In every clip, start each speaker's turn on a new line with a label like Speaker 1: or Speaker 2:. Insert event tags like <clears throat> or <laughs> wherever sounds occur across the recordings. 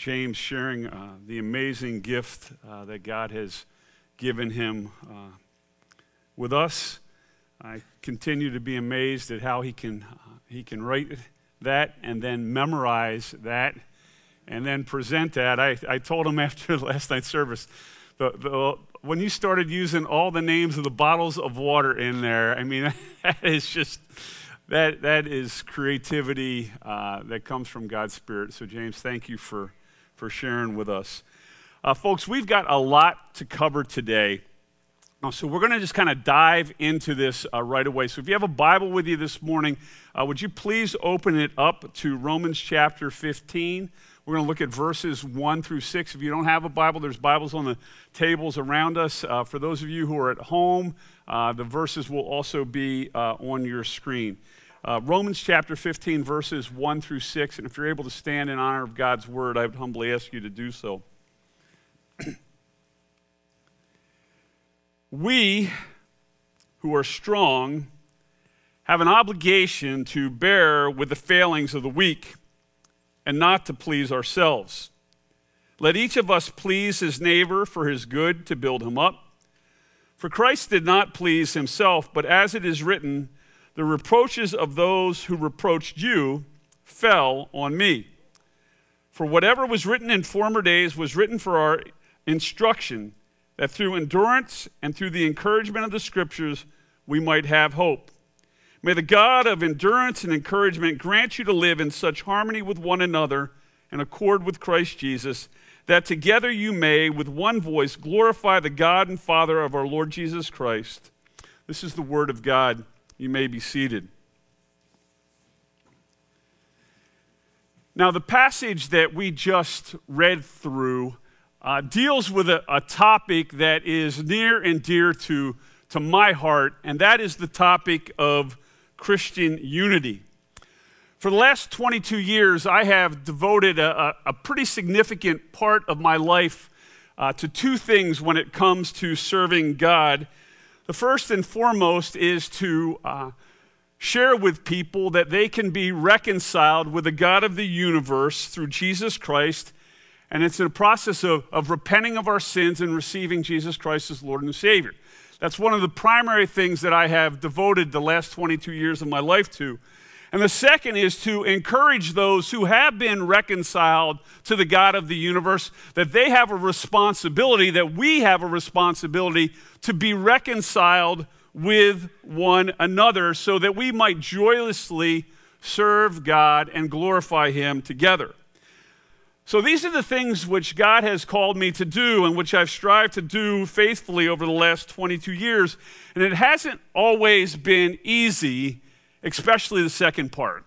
Speaker 1: James sharing uh, the amazing gift uh, that God has given him uh, with us. I continue to be amazed at how he can, uh, he can write that and then memorize that and then present that. I, I told him <laughs> after last night's service, the, the, when you started using all the names of the bottles of water in there, I mean, <laughs> that is just that that is creativity uh, that comes from God's Spirit. So, James, thank you for for sharing with us, uh, folks. We've got a lot to cover today. Uh, so we're going to just kind of dive into this uh, right away. So if you have a Bible with you this morning, uh, would you please open it up to Romans chapter 15? We're going to look at verses 1 through 6. If you don't have a Bible, there's Bibles on the tables around us. Uh, for those of you who are at home, uh, the verses will also be uh, on your screen. Uh, Romans chapter 15, verses 1 through 6. And if you're able to stand in honor of God's word, I would humbly ask you to do so. <clears throat> we who are strong have an obligation to bear with the failings of the weak and not to please ourselves. Let each of us please his neighbor for his good to build him up. For Christ did not please himself, but as it is written, the reproaches of those who reproached you fell on me. For whatever was written in former days was written for our instruction, that through endurance and through the encouragement of the scriptures we might have hope. May the God of endurance and encouragement grant you to live in such harmony with one another and accord with Christ Jesus, that together you may, with one voice, glorify the God and Father of our Lord Jesus Christ. This is the word of God. You may be seated. Now, the passage that we just read through uh, deals with a, a topic that is near and dear to, to my heart, and that is the topic of Christian unity. For the last 22 years, I have devoted a, a, pretty significant part of my life uh, to two things when it comes to serving God the first and foremost is to uh, share with people that they can be reconciled with the God of the universe through Jesus Christ. And it's a process of, of repenting of our sins and receiving Jesus Christ as Lord and Savior. That's one of the primary things that I have devoted the last 22 years of my life to. And the second is to encourage those who have been reconciled to the God of the universe that they have a responsibility, that we have a responsibility to be reconciled with one another so that we might joyously serve God and glorify Him together. So, these are the things which God has called me to do and which I've strived to do faithfully over the last 22 years. And it hasn't always been easy especially the second part.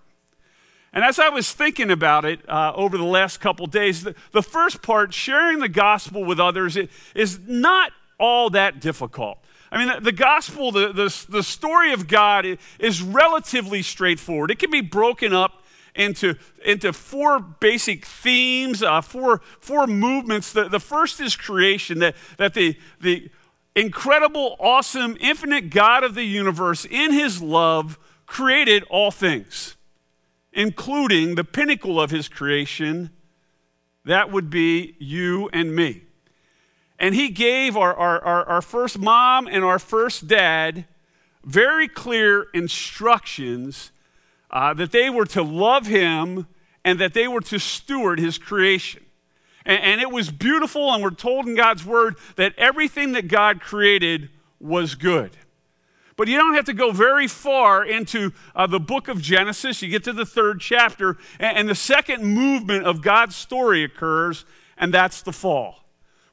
Speaker 1: And as I was thinking about it uh, over the last couple days, the, the, first part, sharing the gospel with others, it, is not all that difficult. I mean, the, the gospel, the, the, the, story of God is relatively straightforward. It can be broken up into, into four basic themes, uh, four, four movements. The, the first is creation, that, that the, the incredible, awesome, infinite God of the universe, in his love, created all things, including the pinnacle of his creation, that would be you and me. And he gave our, our, our, our first mom and our first dad very clear instructions uh, that they were to love him and that they were to steward his creation. And, and, it was beautiful, and we're told in God's word that everything that God created was good. But you don't have to go very far into uh, the book of Genesis. You get to the third chapter, and, and the second movement of God's story occurs, and that's the fall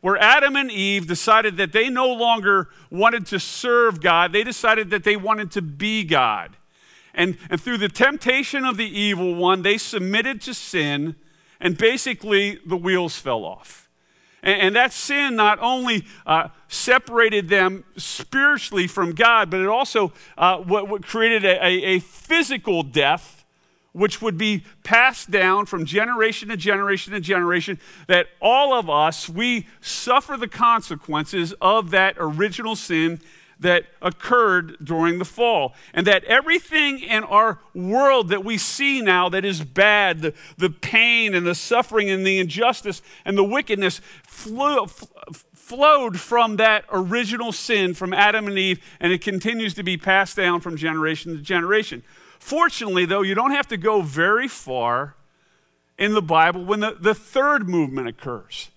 Speaker 1: where Adam and Eve decided that they no longer wanted to serve God, they decided that they wanted to be God. And, and through the temptation of the evil one, they submitted to sin, and basically the wheels fell off. And, and that sin not only uh, separated them spiritually from God, but it also uh, what, what, created a, a, a physical death which would be passed down from generation to generation to generation, that all of us, we suffer the consequences of that original sin that occurred during the fall. And that everything in our world that we see now that is bad, the, the pain and the suffering and the injustice and the wickedness, flew, flowed from that original sin from Adam and Eve, and it continues to be passed down from generation to generation. Fortunately, though, you don't have to go very far in the Bible when the, the third movement occurs.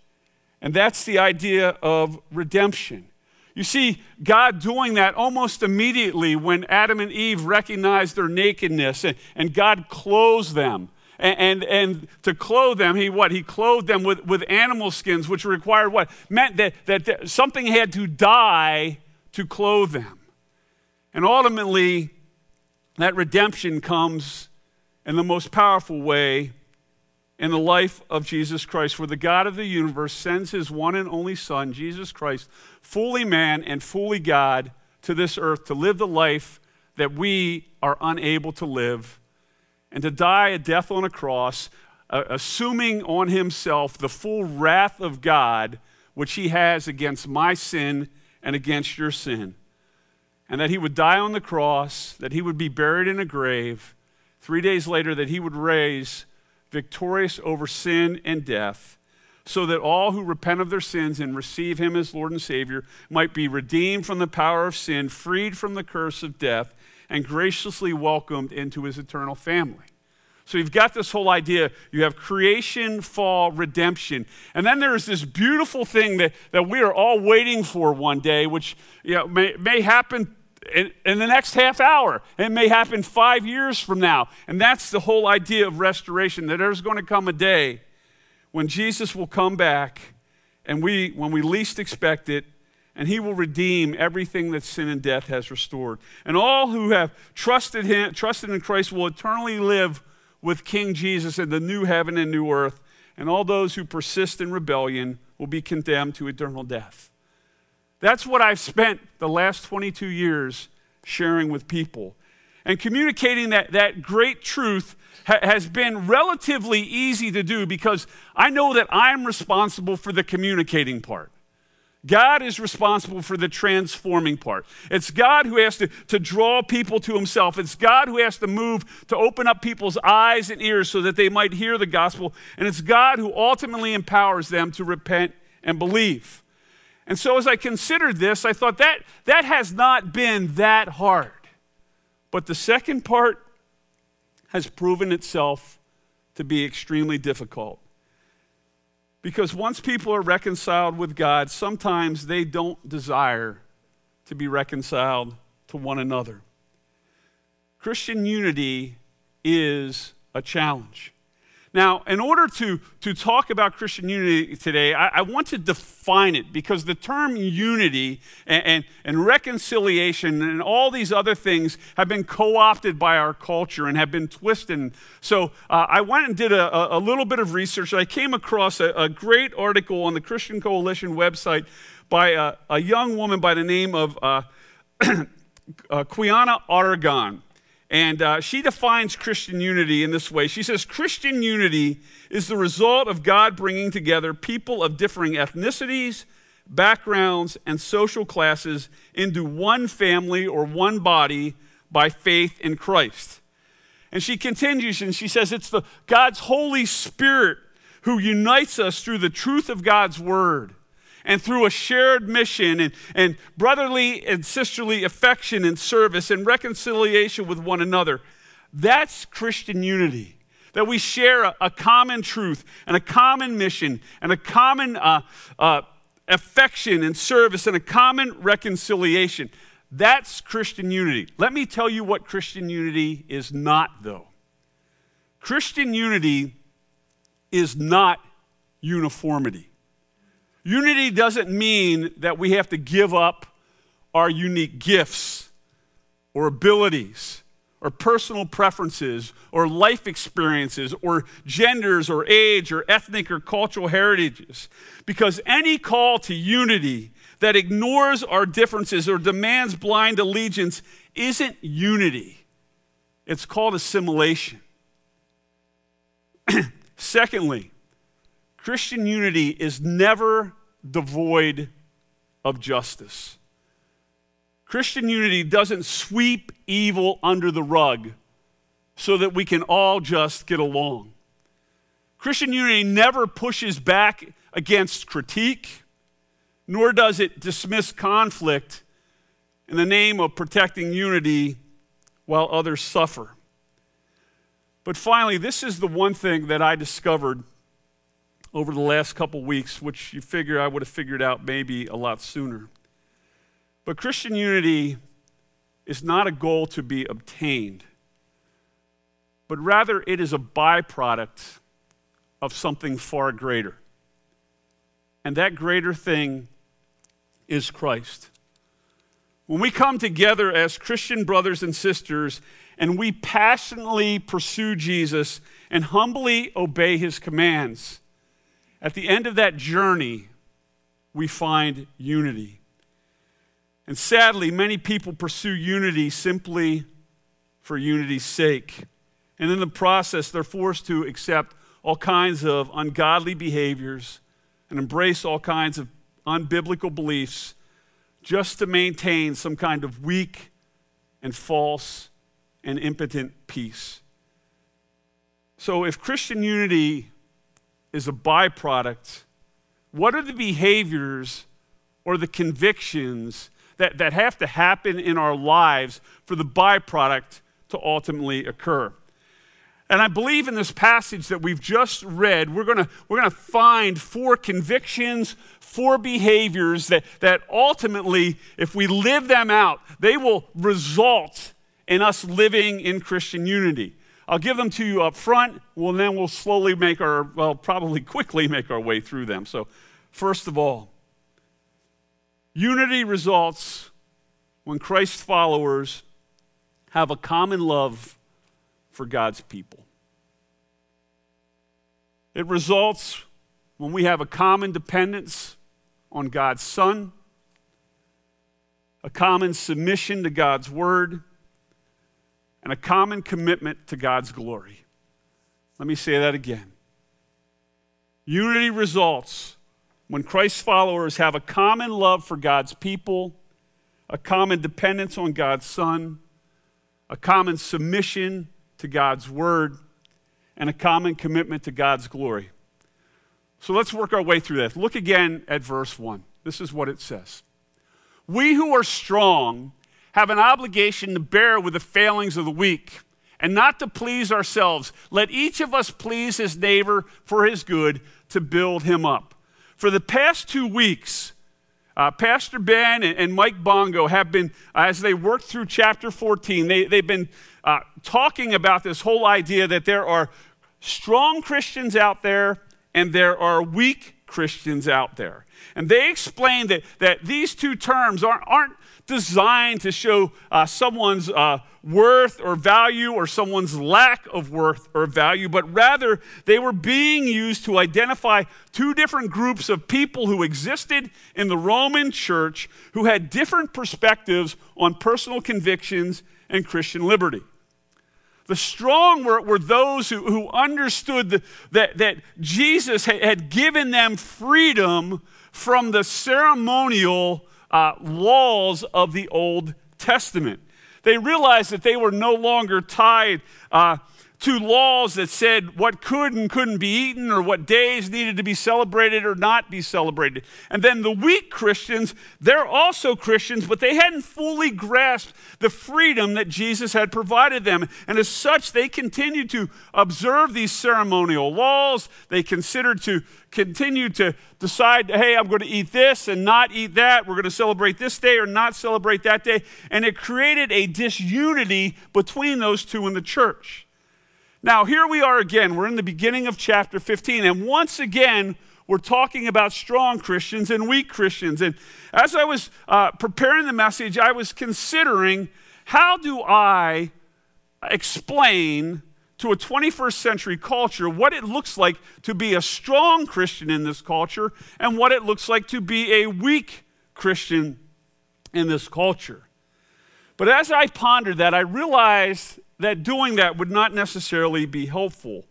Speaker 1: And that's the idea of redemption. You see God doing that almost immediately when Adam and Eve recognized their nakedness and, and God clothes them. And, and, and, to clothe them, he what? He clothed them with, with animal skins, which required what? Meant that, that, that something had to die to clothe them. And ultimately, that redemption comes in the most powerful way in the life of Jesus Christ, where the God of the universe sends his one and only Son, Jesus Christ, fully man and fully God, to this earth to live the life that we are unable to live and to die a death on a cross, uh, assuming on himself the full wrath of God, which he has against my sin and against your sin. And that he would die on the cross, that he would be buried in a grave, three days later, that he would raise victorious over sin and death, so that all who repent of their sins and receive him as Lord and Savior might be redeemed from the power of sin, freed from the curse of death, and graciously welcomed into his eternal family. So you've got this whole idea. You have creation, fall, redemption. And then there's this beautiful thing that, that we are all waiting for one day, which you know, may, may happen in, in, the next half hour. It may happen five years from now. And that's the whole idea of restoration, that there's going to come a day when Jesus will come back and we, when we least expect it, and he will redeem everything that sin and death has restored. And all who have trusted him, trusted in Christ will eternally live with King Jesus in the new heaven and new earth. And all those who persist in rebellion will be condemned to eternal death. That's what I've spent the last 22 years sharing with people. And communicating that, that great truth ha- has been relatively easy to do because I know that I'm responsible for the communicating part. God is responsible for the transforming part. It's God who has to, to draw people to himself. It's God who has to move to open up people's eyes and ears so that they might hear the gospel. And it's God who ultimately empowers them to repent and believe. And so as I considered this, I thought that that has not been that hard. But the second part has proven itself to be extremely difficult. Because once people are reconciled with God, sometimes they don't desire to be reconciled to one another. Christian unity is a challenge. Now, in order to, to talk about Christian unity today, I, I want to define it because the term unity and, and, and, reconciliation and all these other things have been co opted by our culture and have been twisted. So uh, I went and did a, a, little bit of research. I came across a, a great article on the Christian Coalition website by a, a young woman by the name of uh, <clears throat> uh, Quiana Aragon. And uh, she defines Christian unity in this way. She says Christian unity is the result of God bringing together people of differing ethnicities, backgrounds, and social classes into one family or one body by faith in Christ. And she continues and she says it's the God's Holy Spirit who unites us through the truth of God's word and through a shared mission and, and brotherly and sisterly affection and service and reconciliation with one another. That's Christian unity. That we share a, a common truth and a common mission and a common uh, uh, affection and service and a common reconciliation. That's Christian unity. Let me tell you what Christian unity is not, though. Christian unity is not uniformity. Unity doesn't mean that we have to give up our unique gifts or abilities or personal preferences or life experiences or genders or age or ethnic or cultural heritages. Because any call to unity that ignores our differences or demands blind allegiance isn't unity, it's called assimilation. <clears throat> Secondly, Christian unity is never devoid of justice. Christian unity doesn't sweep evil under the rug so that we can all just get along. Christian unity never pushes back against critique, nor does it dismiss conflict in the name of protecting unity while others suffer. But finally, this is the one thing that I discovered over the last couple weeks, which you figure I would have figured out maybe a lot sooner. But Christian unity is not a goal to be obtained, but rather it is a byproduct of something far greater. And that greater thing is Christ. When we come together as Christian brothers and sisters and we passionately pursue Jesus and humbly obey his commands, at the end of that journey, we find unity. And sadly, many people pursue unity simply for unity's sake. And in the process, they're forced to accept all kinds of ungodly behaviors and embrace all kinds of unbiblical beliefs just to maintain some kind of weak and false and impotent peace. So, if Christian unity is a byproduct, what are the behaviors or the convictions that, that have to happen in our lives for the byproduct to ultimately occur? And I believe in this passage that we've just read, we're going we're gonna find four convictions, four behaviors that, that ultimately, if we live them out, they will result in us living in Christian unity. I'll give them to you up front, well, then we'll slowly make our, well, probably <laughs> quickly make our way through them. So, first of all, unity results when Christ followers have a common love for God's people. It results when we have a common dependence on God's Son, a common submission to God's Word, and a common commitment to God's glory. Let me say that again. Unity results when Christ's followers have a common love for God's people, a common dependence on God's Son, a common submission to God's Word, and a common commitment to God's glory. So let's work our way through this. Look again at verse 1. This is what it says We who are strong have an obligation to bear with the failings of the weak and not to please ourselves. Let each of us please his neighbor for his good to build him up. For the past two weeks, uh, Pastor Ben and, Mike Bongo have been, as they worked through chapter 14, they, they've been uh, talking about this whole idea that there are strong Christians out there and there are weak Christians out there. And they explain that, that these two terms aren't, aren't designed to show uh, someone's uh, worth or value or someone's lack of worth or value, but rather they were being used to identify two different groups of people who existed in the Roman church who had different perspectives on personal convictions and Christian liberty. The strong were, were those who, who understood the, that, that Jesus had, had given them freedom from the ceremonial uh, laws of the Old Testament. They realized that they were no longer tied uh, to laws that said what could and couldn't be eaten or what days needed to be celebrated or not be celebrated. And then the weak Christians, they're also Christians, but they hadn't fully grasped the freedom that Jesus had provided them. And as such, they continued to observe these ceremonial laws. They considered to continue to decide, hey, I'm going to eat this and not eat that. We're going to celebrate this day or not celebrate that day. And it created a disunity between those two in the church. Now, here we are again. We're in the beginning of chapter 15, and once again, we're talking about strong Christians and weak Christians. And as I was uh, preparing the message, I was considering how do I explain to a 21st century culture what it looks like to be a strong Christian in this culture and what it looks like to be a weak Christian in this culture. But as I pondered that, I realized that doing that would not necessarily be helpful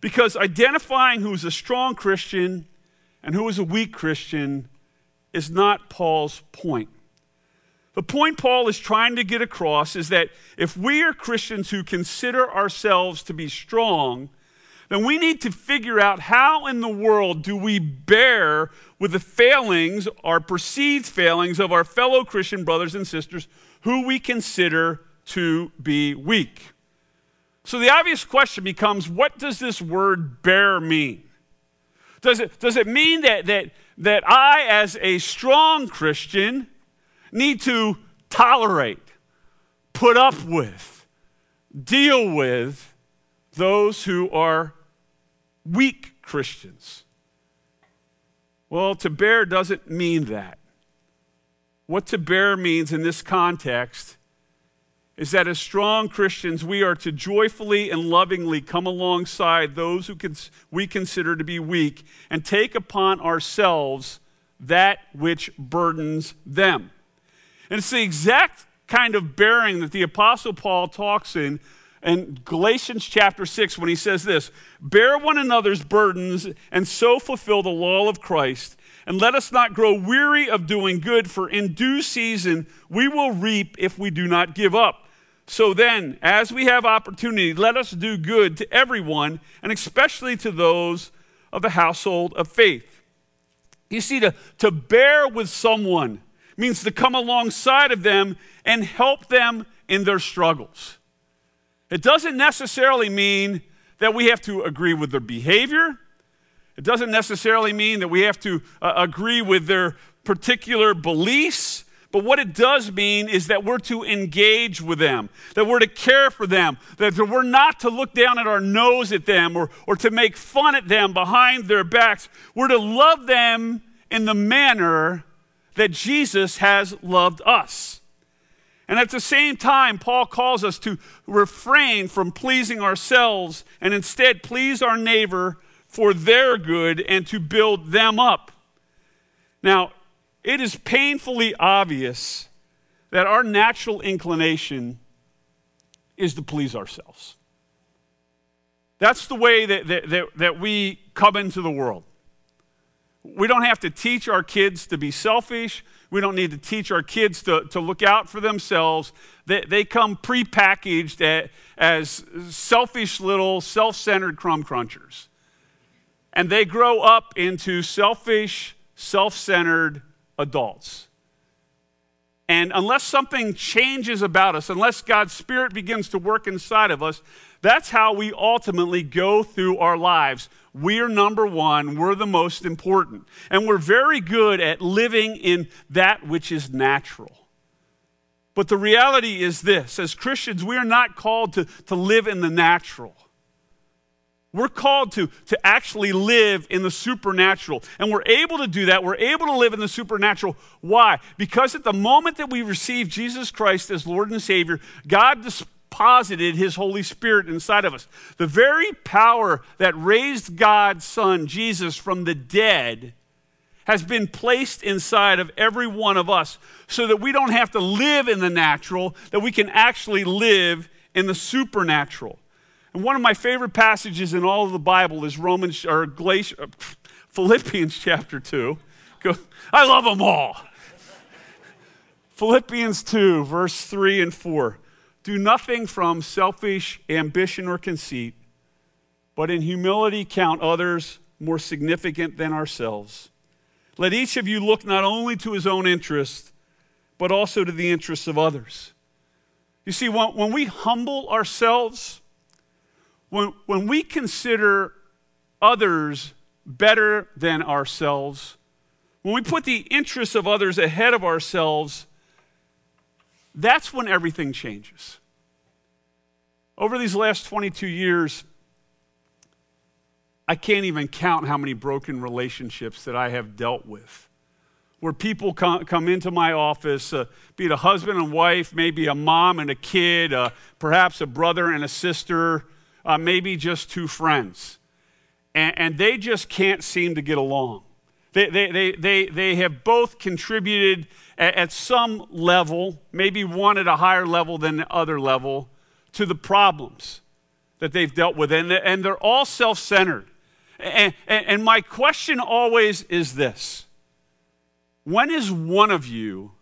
Speaker 1: because identifying who's a strong Christian and who is a weak Christian is not Paul's point. The point Paul is trying to get across is that if we are Christians who consider ourselves to be strong, then we need to figure out how in the world do we bear with the failings, our perceived failings of our fellow Christian brothers and sisters who we consider to be weak. So the obvious question becomes what does this word bear mean? Does it, does it mean that, that, that I, as a strong Christian, need to tolerate, put up with, deal with those who are weak Christians? Well, to bear doesn't mean that. What to bear means in this context is that as strong Christians, we are to joyfully and lovingly come alongside those who we consider to be weak and take upon ourselves that which burdens them. And it's the exact kind of bearing that the Apostle Paul talks in in Galatians chapter 6 when he says this Bear one another's burdens and so fulfill the law of Christ. And let us not grow weary of doing good, for in due season we will reap if we do not give up. So then, as we have opportunity, let us do good to everyone, and especially to those of the household of faith. You see, to, to bear with someone means to come alongside of them and help them in their struggles. It doesn't necessarily mean that we have to agree with their behavior. It doesn't necessarily mean that we have to uh, agree with their particular beliefs. But what it does mean is that we're to engage with them, that we're to care for them, that we're not to look down at our nose at them or, or to make fun at them behind their backs. We're to love them in the manner that Jesus has loved us. And at the same time, Paul calls us to refrain from pleasing ourselves and instead please our neighbor for their good and to build them up. Now, it is painfully obvious that our natural inclination is to please ourselves. That's the way that, that, that, that, we come into the world. We don't have to teach our kids to be selfish. We don't need to teach our kids to, to look out for themselves. They, they come prepackaged as selfish little self centered crumb crunchers. And they grow up into selfish, self centered adults. And unless something changes about us, unless God's Spirit begins to work inside of us, that's how we ultimately go through our lives. We're number one, we're the most important. And we're very good at living in that which is natural. But the reality is this as Christians, we are not called to, to live in the natural. We're called to, to actually live in the supernatural. And we're able to do that. We're able to live in the supernatural. Why? Because at the moment that we receive Jesus Christ as Lord and Savior, God deposited His Holy Spirit inside of us. The very power that raised God's Son, Jesus, from the dead has been placed inside of every one of us so that we don't have to live in the natural, that we can actually live in the supernatural. And one of my favorite passages in all of the Bible is Romans or uh, <laughs> Philippians chapter 2. I love them all. Philippians 2, verse 3 and 4. Do nothing from selfish ambition or conceit, but in humility count others more significant than ourselves. Let each of you look not only to his own interest, but also to the interests of others. You see, when we humble ourselves, when, when we consider others better than ourselves, when we put the interests of others ahead of ourselves, that's when everything changes. Over these last 22 years, I can't even count how many broken relationships that I have dealt with. Where people come, into my office, uh, be it a husband and wife, maybe a mom and a kid, uh, perhaps a brother and a sister, uh, maybe just two friends. And, and, they just can't seem to get along. They, they, they, they, they have both contributed at, at some level, maybe one at a higher level than the other level, to the problems that they've dealt with. And, and they're all self centered. And, and, and my question always is this When is one of you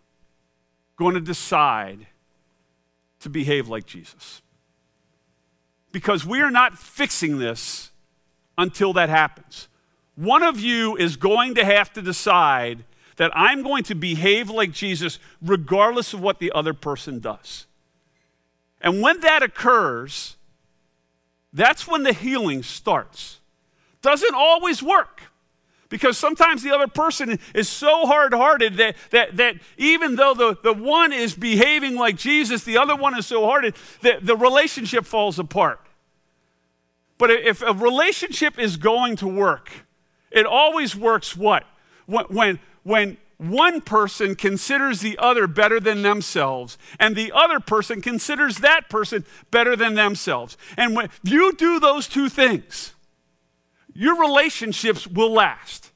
Speaker 1: going to decide to behave like Jesus? Because we are not fixing this until that happens. One of you is going to have to decide that I'm going to behave like Jesus regardless of what the other person does. And when that occurs, that's when the healing starts. Doesn't always work. Because sometimes the other person is so hard hearted that, that, that even though the, the one is behaving like Jesus, the other one is so hard that the relationship falls apart. But if a relationship is going to work, it always works what? When, when, when one person considers the other better than themselves, and the other person considers that person better than themselves. And when you do those two things, your relationships will last.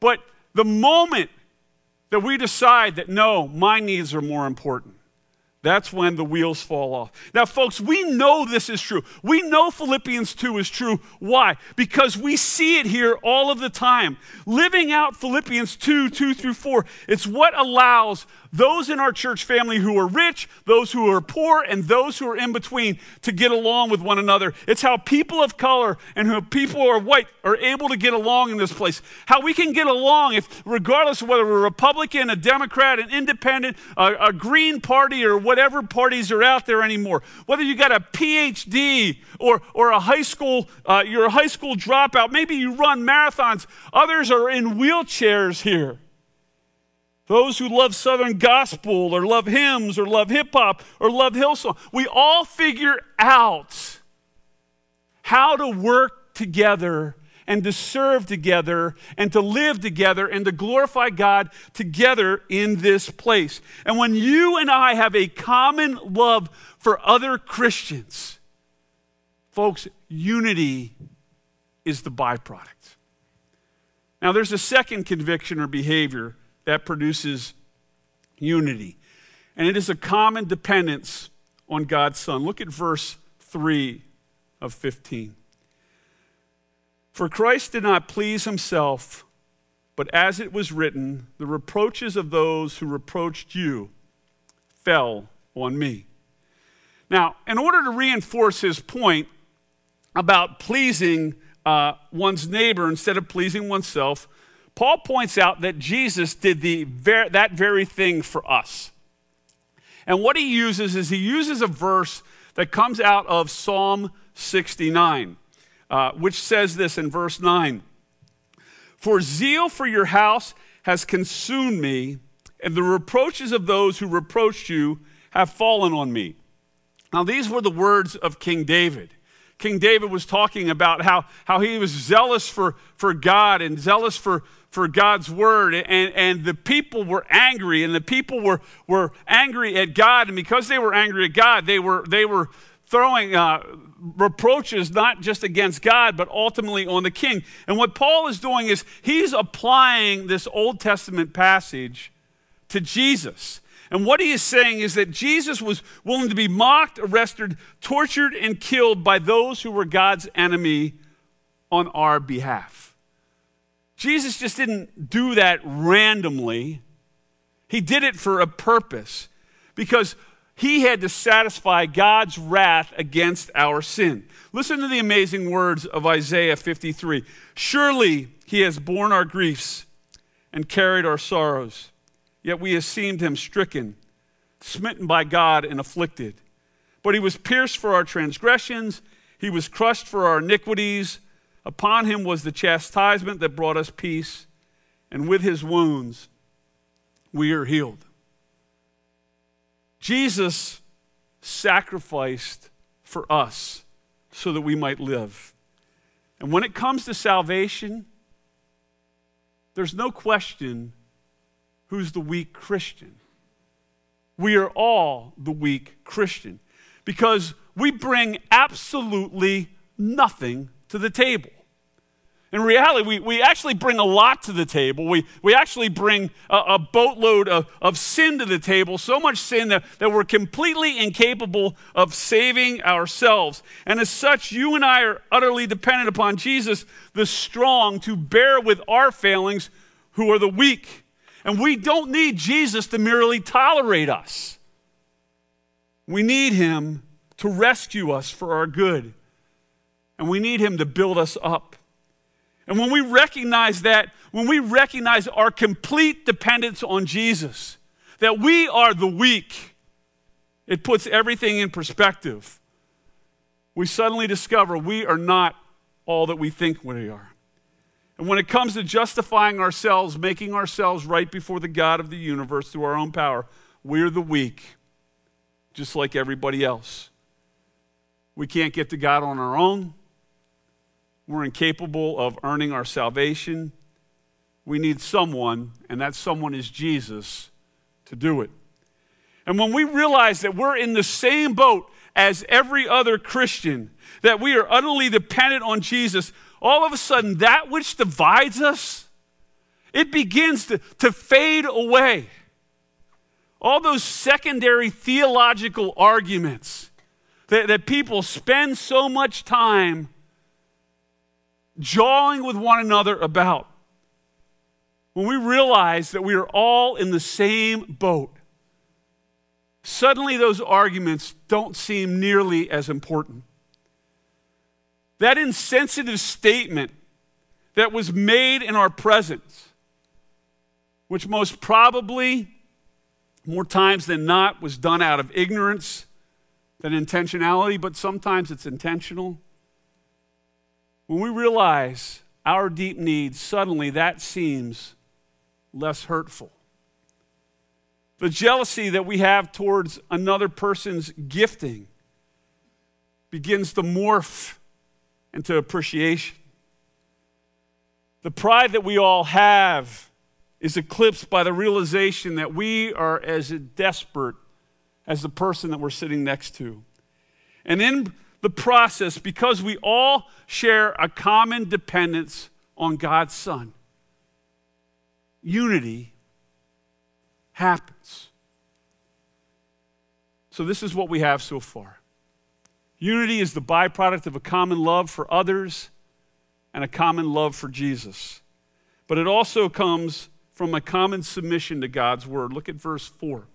Speaker 1: But the moment that we decide that no, my needs are more important, that's when the wheels fall off. Now, folks, we know this is true. We know Philippians 2 is true. Why? Because we see it here all of the time. Living out Philippians 2 2 through 4, it's what allows those in our church family who are rich, those who are poor, and those who are in between to get along with one another. It's how people of color and who people who are white are able to get along in this place. How we can get along if, regardless of whether we're a Republican, a Democrat, an independent, a, a Green Party, or whatever parties are out there anymore. Whether you got a PhD or, or a high school, uh, you're a high school dropout, maybe you run marathons. Others are in wheelchairs here. Those who love Southern gospel or love hymns or love hip hop or love Hillsong. We all figure out how to work together and to serve together and to live together and to glorify God together in this place. And when you and I have a common love for other Christians, folks, unity is the byproduct. Now, there's a second conviction or behavior that produces unity. And it is a common dependence on God's Son. Look at verse 3 of 15. For Christ did not please himself, but as it was written, the reproaches of those who reproached you fell on me. Now, in order to reinforce his point about pleasing uh, one's neighbor instead of pleasing oneself, Paul points out that Jesus did the ver- that very thing for us. And what he uses is he uses a verse that comes out of Psalm 69, uh, which says this in verse 9 For zeal for your house has consumed me, and the reproaches of those who reproached you have fallen on me. Now, these were the words of King David. King David was talking about how, how he was zealous for, for God and zealous for, for God's word, and, and the people were angry, and the people were, were angry at God, and because they were angry at God, they were, they were throwing uh, reproaches not just against God, but ultimately on the king. And what Paul is doing is he's applying this Old Testament passage to Jesus. And what he is saying is that Jesus was willing to be mocked, arrested, tortured, and killed by those who were God's enemy on our behalf. Jesus just didn't do that randomly, He did it for a purpose because He had to satisfy God's wrath against our sin. Listen to the amazing words of Isaiah 53 Surely He has borne our griefs and carried our sorrows, yet we esteemed Him stricken, smitten by God, and afflicted. But He was pierced for our transgressions, He was crushed for our iniquities. Upon him was the chastisement that brought us peace, and with his wounds we are healed. Jesus sacrificed for us so that we might live. And when it comes to salvation, there's no question who's the weak Christian. We are all the weak Christian because we bring absolutely nothing to the table. In reality, we, we actually bring a lot to the table. We, we actually bring a, a boatload of, of sin to the table, so much sin that, that we're completely incapable of saving ourselves. And as such, you and I are utterly dependent upon Jesus, the strong, to bear with our failings, who are the weak. And we don't need Jesus to merely tolerate us. We need him to rescue us for our good. And we need him to build us up. And when we recognize that, when we recognize our complete dependence on Jesus, that we are the weak, it puts everything in perspective. We suddenly discover we are not all that we think we are. And when it comes to justifying ourselves, making ourselves right before the God of the universe through our own power, we're the weak, just like everybody else. We can't get to God on our own. We're incapable of earning our salvation. We need someone, and that someone is Jesus, to do it. And when we realize that we're in the same boat as every other Christian, that we are utterly dependent on Jesus, all of a sudden that which divides us, it begins to, to fade away. All those secondary theological arguments that, that people spend so much time jawing with one another about. When we realize that we are all in the same boat, suddenly those arguments don't seem nearly as important. That insensitive statement that was made in our presence, which most probably, more times than not, was done out of ignorance than intentionality, but sometimes it's intentional. When we realize our deep needs, suddenly that seems less hurtful. The jealousy that we have towards another person's gifting begins to morph into appreciation. The pride that we all have is eclipsed by the realization that we are as desperate as the person that we're sitting next to. And in the process, because we all share a common dependence on God's Son, unity happens. So, this is what we have so far. Unity is the byproduct of a common love for others and a common love for Jesus. But it also comes from a common submission to God's word. Look at verse 4.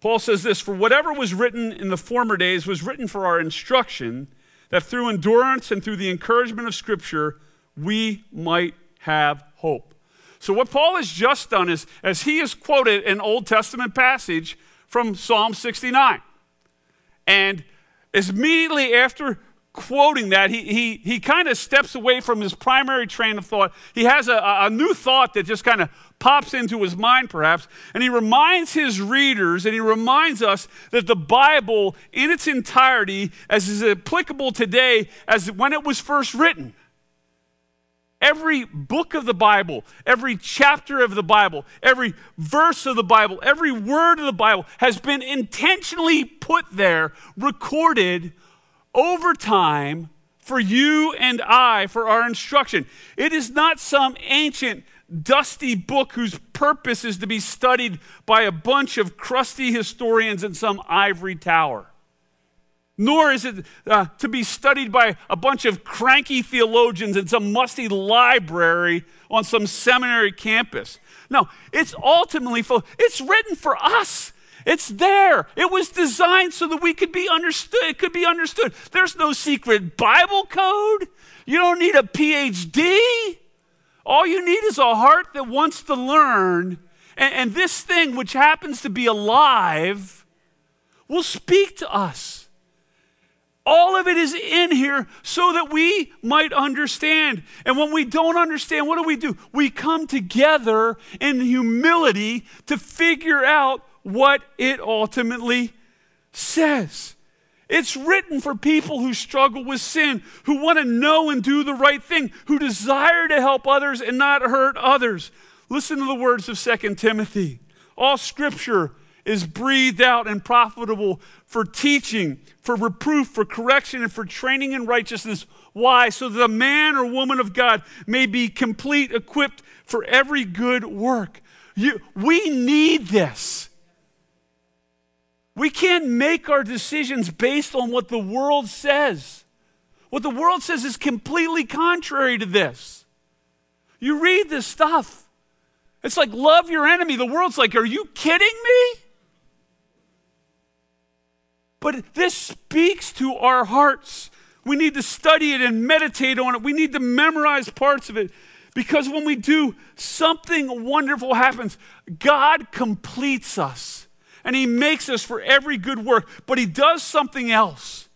Speaker 1: Paul says this For whatever was written in the former days was written for our instruction, that through endurance and through the encouragement of Scripture, we might have hope. So, what Paul has just done is, as he has quoted an Old Testament passage from Psalm 69. And immediately after quoting that, he, he, he kind of steps away from his primary train of thought. He has a, a new thought that just kind of pops into his mind, perhaps, and he reminds his readers and he reminds us that the Bible, in its entirety, as is applicable today as when it was first written, Every book of the Bible, every chapter of the Bible, every verse of the Bible, every word of the Bible has been intentionally put there, recorded over time for you and I for our instruction. It is not some ancient, dusty book whose purpose is to be studied by a bunch of crusty historians in some ivory tower nor is it uh, to be studied by a bunch of cranky theologians in some musty library on some seminary campus. No, it's ultimately. It's written for us. It's there. It was designed so that we could be understood. It could be understood. There's no secret Bible code. You don't need a PhD. All you need is a heart that wants to learn. And, and this thing, which happens to be alive, will speak to us. All of it is in here so that we might understand. And when we don't understand, what do we do? We come together in humility to figure out what it ultimately says. It's written for people who struggle with sin, who want to know and do the right thing, who desire to help others and not hurt others. Listen to the words of 2 Timothy. All scripture is breathed out and profitable for teaching, for reproof, for correction, and for training in righteousness. Why? So that a man or woman of God may be complete, equipped for every good work. You, we need this. We can't make our decisions based on what the world says. What the world says is completely contrary to this. You read this stuff It's like, love your enemy. The world's like, are you kidding me? But this speaks to our hearts. We need to study it and meditate on it. We need to memorize parts of it because when we do, something wonderful happens. God completes us and He makes us for every good work, but He does something else.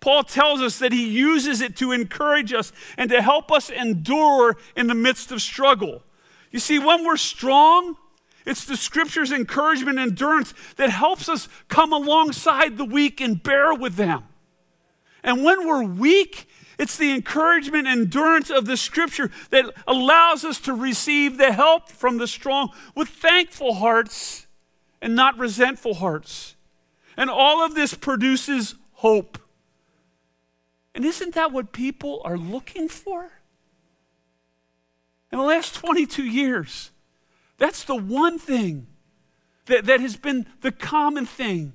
Speaker 1: Paul tells us that He uses it to encourage us and to help us endure in the midst of struggle. You see, when we're strong, it's the scripture's encouragement and endurance that helps us come alongside the weak and bear with them. And when we're weak, it's the encouragement and endurance of the scripture that allows us to receive the help from the strong with thankful hearts and not resentful hearts. And all of this produces hope. And isn't that what people are looking for? In the last 22 years, that's the one thing that, that has been the common thing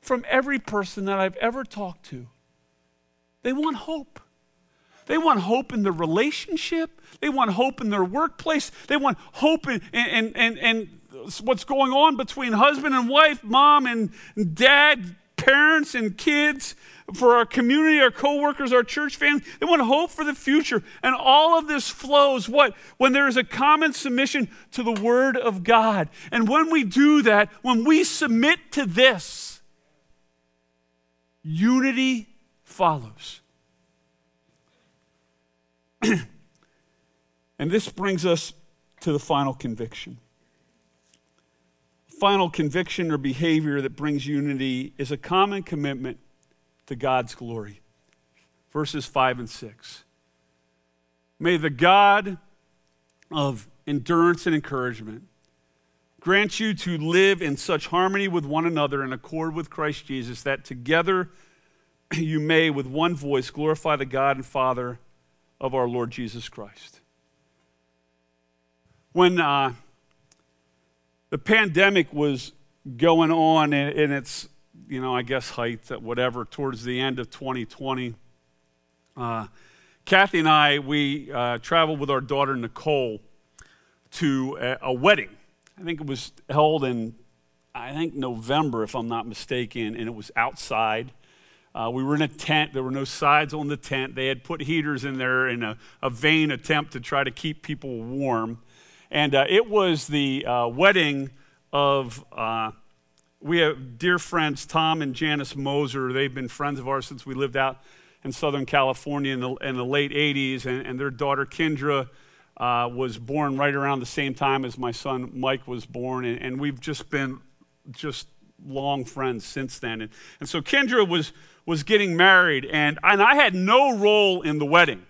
Speaker 1: from every person that I've ever talked to. They want hope. They want hope in their relationship. They want hope in their workplace. They want hope in, in, in, in what's going on between husband and wife, mom and dad, parents and kids for our community, our coworkers, our church family. They want hope for the future. And all of this flows what? When there is a common submission to the Word of God. And when we do that, when we submit to this, unity follows. <clears throat> and this brings us to the final conviction. Final conviction or behavior that brings unity is a common commitment to God's glory. Verses 5 and 6. May the God of endurance and encouragement grant you to live in such harmony with one another in accord with Christ Jesus that together you may, with one voice, glorify the God and Father of our Lord Jesus Christ. When uh, the pandemic was going on in, in its you know, I guess height, whatever, towards the end of 2020. Uh, Kathy and I, we uh, traveled with our daughter Nicole to a, a, wedding. I think it was held in, I think, November, if I'm not mistaken, and it was outside. Uh, we were in a tent. There were no sides on the tent. They had put heaters in there in a, a vain attempt to try to keep people warm. And uh, it was the uh, wedding of uh, we have dear friends, Tom and Janice Moser. They've been friends of ours since we lived out in Southern California in the, in the late 80s. And, and, their daughter, Kendra, uh, was born right around the same time as my son, Mike, was born. And, and we've just been just long friends since then. And, and so Kendra was, was getting married, and, and I had no role in the wedding.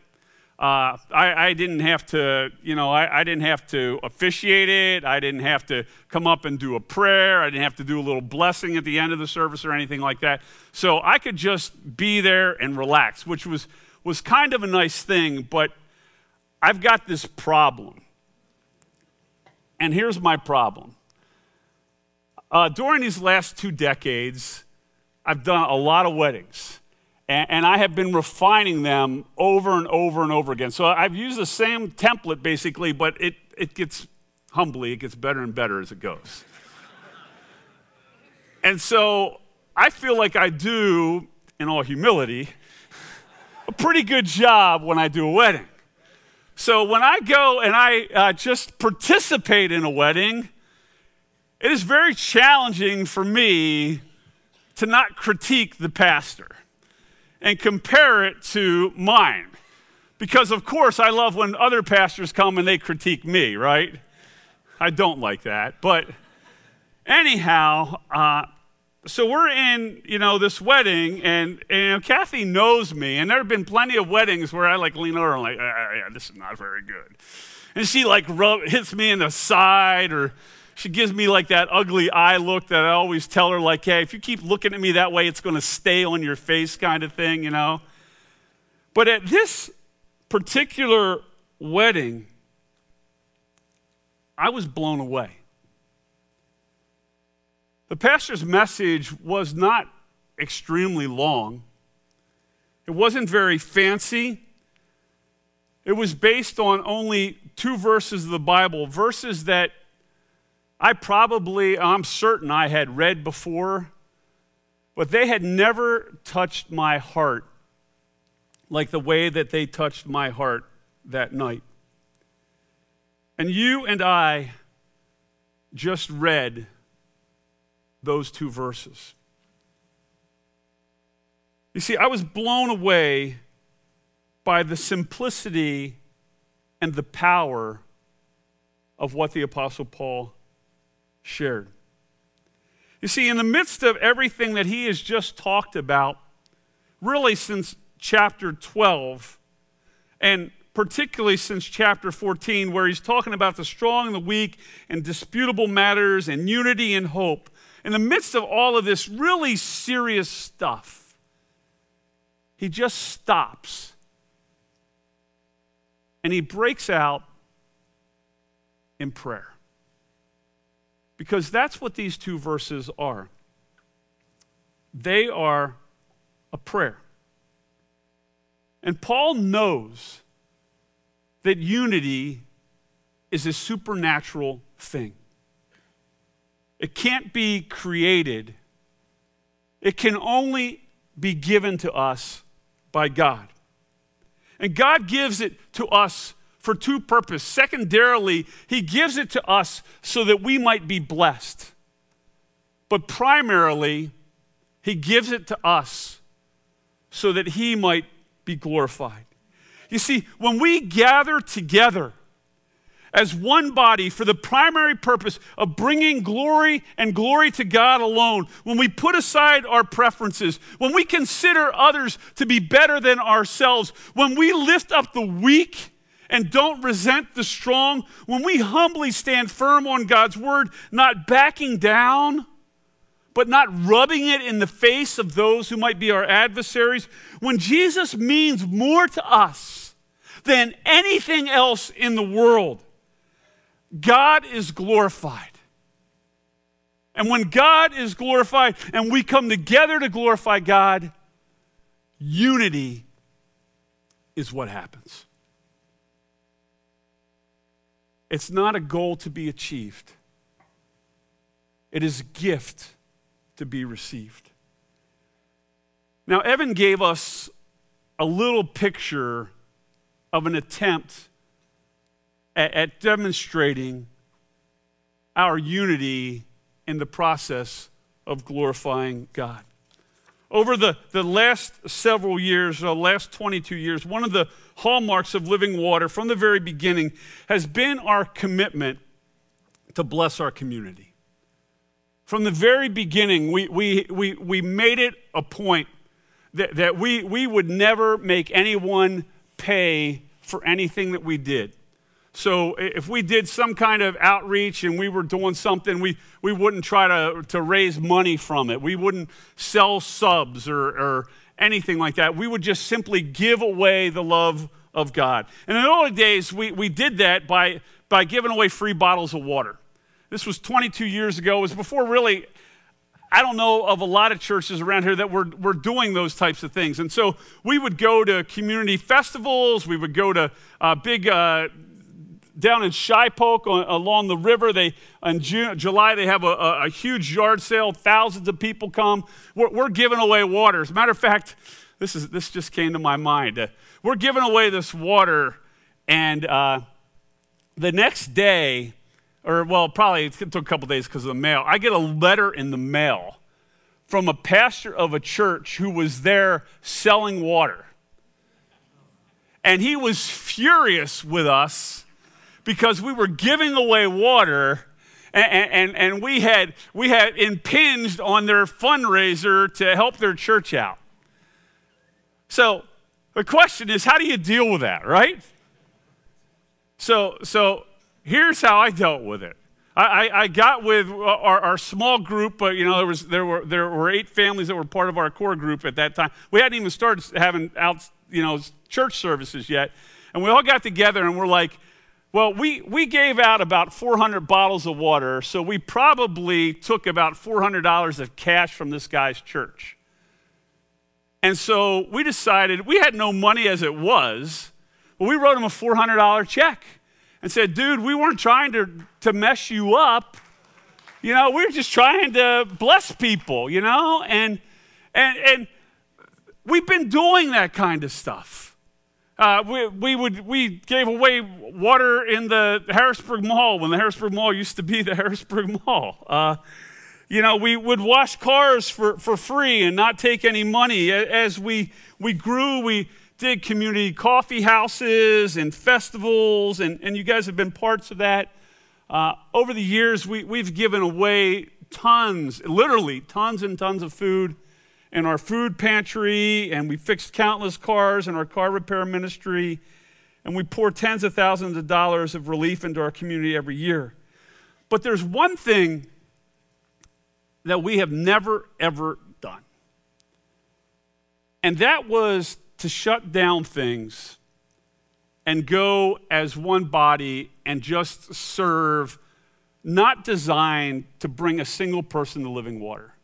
Speaker 1: Uh, I, I, didn't have to, you know, I, I, didn't have to officiate it. I didn't have to come up and do a prayer. I didn't have to do a little blessing at the end of the service or anything like that. So I could just be there and relax, which was, was kind of a nice thing. But I've got this problem. And here's my problem. Uh, during these last two decades, I've done a lot of weddings and, I have been refining them over and over and over again. So I've used the same template basically, but it, it gets humbly, it gets better and better as it goes. and so I feel like I do, in all humility, a pretty good job when I do a wedding. So when I go and I uh, just participate in a wedding, it is very challenging for me to not critique the pastor and compare it to mine. Because, of course, I love when other pastors come and they critique me, right? I don't like that. But anyhow, uh, so we're in, you know, this wedding, and, and you know, Kathy knows me, and there have been plenty of weddings where I like lean over and like, ah, yeah, this is not very good, and she like rub, hits me in the side, or she gives me like that ugly eye look that I always tell her, like, hey, if you keep looking at me that way, it's going to stay on your face, kind of thing, you know? But at this particular wedding, I was blown away. The pastor's message was not extremely long, it wasn't very fancy. It was based on only two verses of the Bible, verses that I probably, I'm certain I had read before, but they had never touched my heart like the way that they touched my heart that night. And you and I just read those two verses. You see, I was blown away by the simplicity and the power of what the Apostle Paul shared. You see, in the midst of everything that he has just talked about, really since chapter 12, and particularly since chapter 14, where he's talking about the strong and the weak and disputable matters and unity and hope, in the midst of all of this really serious stuff, he just stops and he breaks out in prayer. Because that's what these two verses are. They are a prayer. And Paul knows that unity is a supernatural thing. It can't be created, it can only be given to us by God. And God gives it to us for two purposes. Secondarily, He gives it to us so that we might be blessed. But primarily, He gives it to us so that He might be glorified. You see, when we gather together, as one body for the primary purpose of bringing glory and glory to God alone, when we put aside our preferences, when we consider others to be better than ourselves, when we lift up the weak and don't resent the strong, when we humbly stand firm on God's word, not backing down, but not rubbing it in the face of those who might be our adversaries, when Jesus means more to us than anything else in the world God is glorified. And when God is glorified and we come together to glorify God, unity is what happens. It's not a goal to be achieved, it is a gift to be received. Now, Evan gave us a little picture of an attempt at, at demonstrating our unity in the process of glorifying God. Over the, the last several years, the last 22 years, one of the hallmarks of living water from the very beginning has been our commitment to bless our community. From the very beginning, we, we, we, we made it a point that, that we, we would never make anyone pay for anything that we did. So if we did some kind of outreach and we were doing something, we, we wouldn't try to, to raise money from it. We wouldn't sell subs or, or anything like that. We would just simply give away the love of God. And in the early days, we, we did that by, by giving away free bottles of water. This was 22 years ago. It was before really, I don't know of a lot of churches around here that were, were doing those types of things. And so we would go to community festivals, we would go to uh, big uh, down in Shipoke on, along the river. They in June, July they have a, a, a, huge yard sale. Thousands of people come. We're, we're, giving away water. As a matter of fact, this is this just came to my mind. Uh, we're giving away this water, and uh, the next day, or well, probably it took a couple days because of the mail. I get a letter in the mail from a pastor of a church who was there selling water. And he was furious with us because we were giving away water and, and, and, we, had, we had impinged on their fundraiser to help their church out. So the question is, how do you deal with that, right? So, so here's how I dealt with it. I, I, got with our, our, small group, but you know there was there were there were eight families that were part of our core group at that time. We hadn't even started having out you know church services yet, and we all got together and we're like, well, we, we gave out about 400 bottles of water, so we probably took about $400 of cash from this guy's church. And so we decided, we had no money as it was, but we wrote him a $400 check and said, dude, we weren't trying to, to mess you up. You know, we are just trying to bless people, you know? And, and, and we've been doing that kind of stuff. Uh, we, we, would, we gave away water in the Harrisburg Mall when the Harrisburg Mall used to be the <laughs> Harrisburg Mall. Uh, you know, we would wash cars for, for free and not take any money. As we, we grew, we did community coffee houses and festivals, and, and you guys have been parts of that. Uh, over the years, we, we've given away tons, literally tons and tons of food in our food pantry, and we fixed countless cars in our car repair ministry, and we pour tens of thousands of dollars of relief into our community every year. But there's one thing that we have never, ever done, and that was to shut down things and go as one body and just serve, not designed to bring a single person to living water.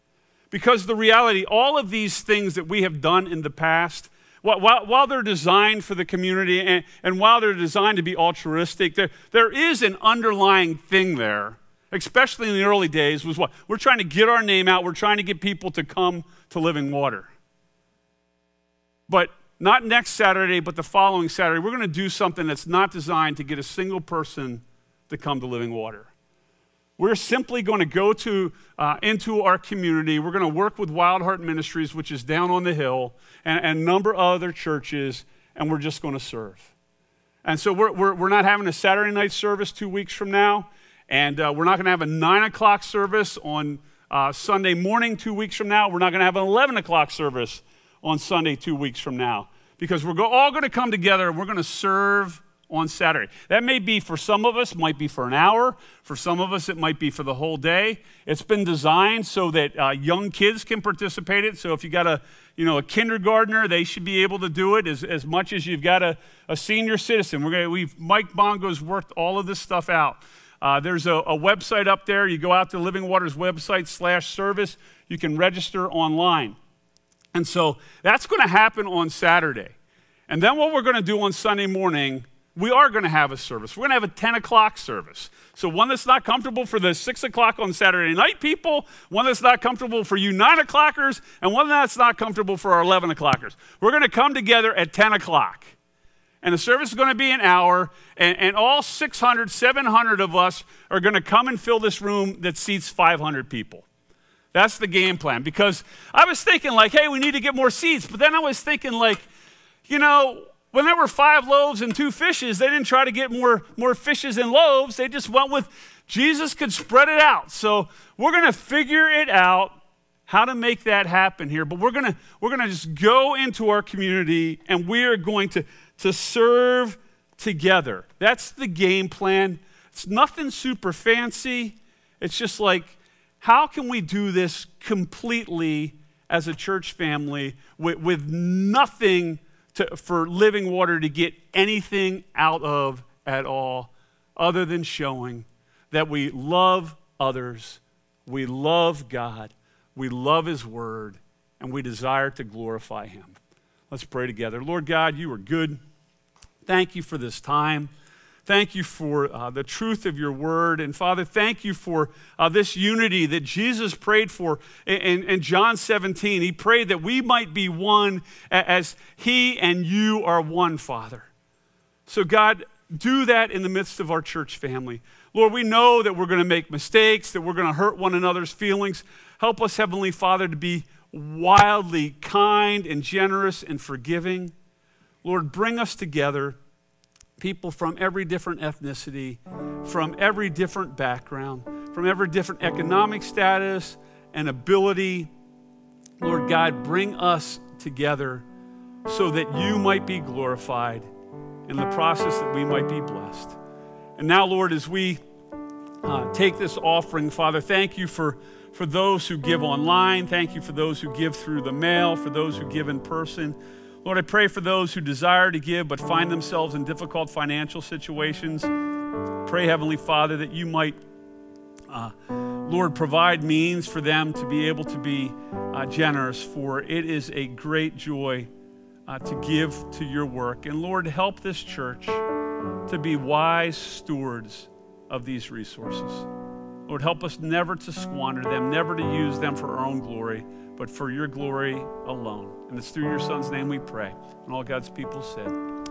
Speaker 1: Because the reality, all of these things that we have done in the past, while, while they're designed for the community and, and while they're designed to be altruistic, there, there is an underlying thing there, especially in the early days, was what? We're trying to get our name out, we're trying to get people to come to living water. But not next Saturday, but the following Saturday, we're going to do something that's not designed to get a single person to come to living water. We're simply going to go to, uh, into our community. We're going to work with Wild Heart Ministries, which is down on the hill, and, and a number of other churches, and we're just going to serve. And so we're, we're, we're not having a Saturday night service two weeks from now, and uh, we're not going to have a 9 o'clock service on uh, Sunday morning two weeks from now. We're not going to have an 11 o'clock service on Sunday two weeks from now because we're all going to come together and we're going to serve on Saturday. That may be for some of us, might be for an hour. For some of us, it might be for the whole day. It's been designed so that uh, young kids can participate in it. So if you've got a, you know, a kindergartner, they should be able to do it as, as much as you've got a, a senior citizen. We're gonna, we've, Mike Bongo's worked all of this stuff out. Uh, there's a, a website up there. You go out to Living Waters website slash service. You can register online. And so that's going to happen on Saturday. And then what we're going to do on Sunday morning, we are going to have a service. We're going to have a 10 o'clock service. So one that's not comfortable for the 6 o'clock on Saturday night people, one that's not comfortable for you 9 o'clockers, and one that's not comfortable for our 11 o'clockers. We're going to come together at 10 o'clock. And the service is going to be an hour, and, and all 600, 700 of us are going to come and fill this room that seats 500 people. That's the game plan. Because I was thinking, like, hey, we need to get more seats. But then I was thinking, like, you know, when there were five loaves and two fishes, they didn't try to get more, more fishes and loaves. They just went with Jesus could spread it out. So we're going to figure it out how to make that happen here. But we're going to we're going to just go into our community and we are going to, to serve together. That's the game plan. It's nothing super fancy. It's just like how can we do this completely as a church family with, with nothing to, for living water to get anything out of at all other than showing that we love others, we love God, we love His Word, and we desire to glorify Him. Let's pray together. Lord God, you are good. Thank you for this time. Thank you for uh, the truth of your word. And Father, thank you for uh, this unity that Jesus prayed for in, in, John 17. He prayed that we might be one as he and you are one, Father. So, God, do that in the midst of our church family. Lord, we know that we're going to make mistakes, that we're going to hurt one another's feelings. Help us, Heavenly Father, to be wildly kind and generous and forgiving. Lord, bring us together people from every different ethnicity, from every different background, from every different economic status and ability. Lord God, bring us together so that you might be glorified in the process that we might be blessed. And now, Lord, as we uh, take this offering, Father, thank you for, for those who give online. Thank you for those who give through the mail, for those who give in person. Lord, I pray for those who desire to give but find themselves in difficult financial situations. Pray, Heavenly Father, that you might, uh, Lord, provide means for them to be able to be uh, generous, for it is a great joy uh, to give to your work. And Lord, help this church to be wise stewards of these resources. Lord, help us never to squander them, never to use them for our own glory, but for your glory alone. And it's through your son's name we pray. And all God's people said,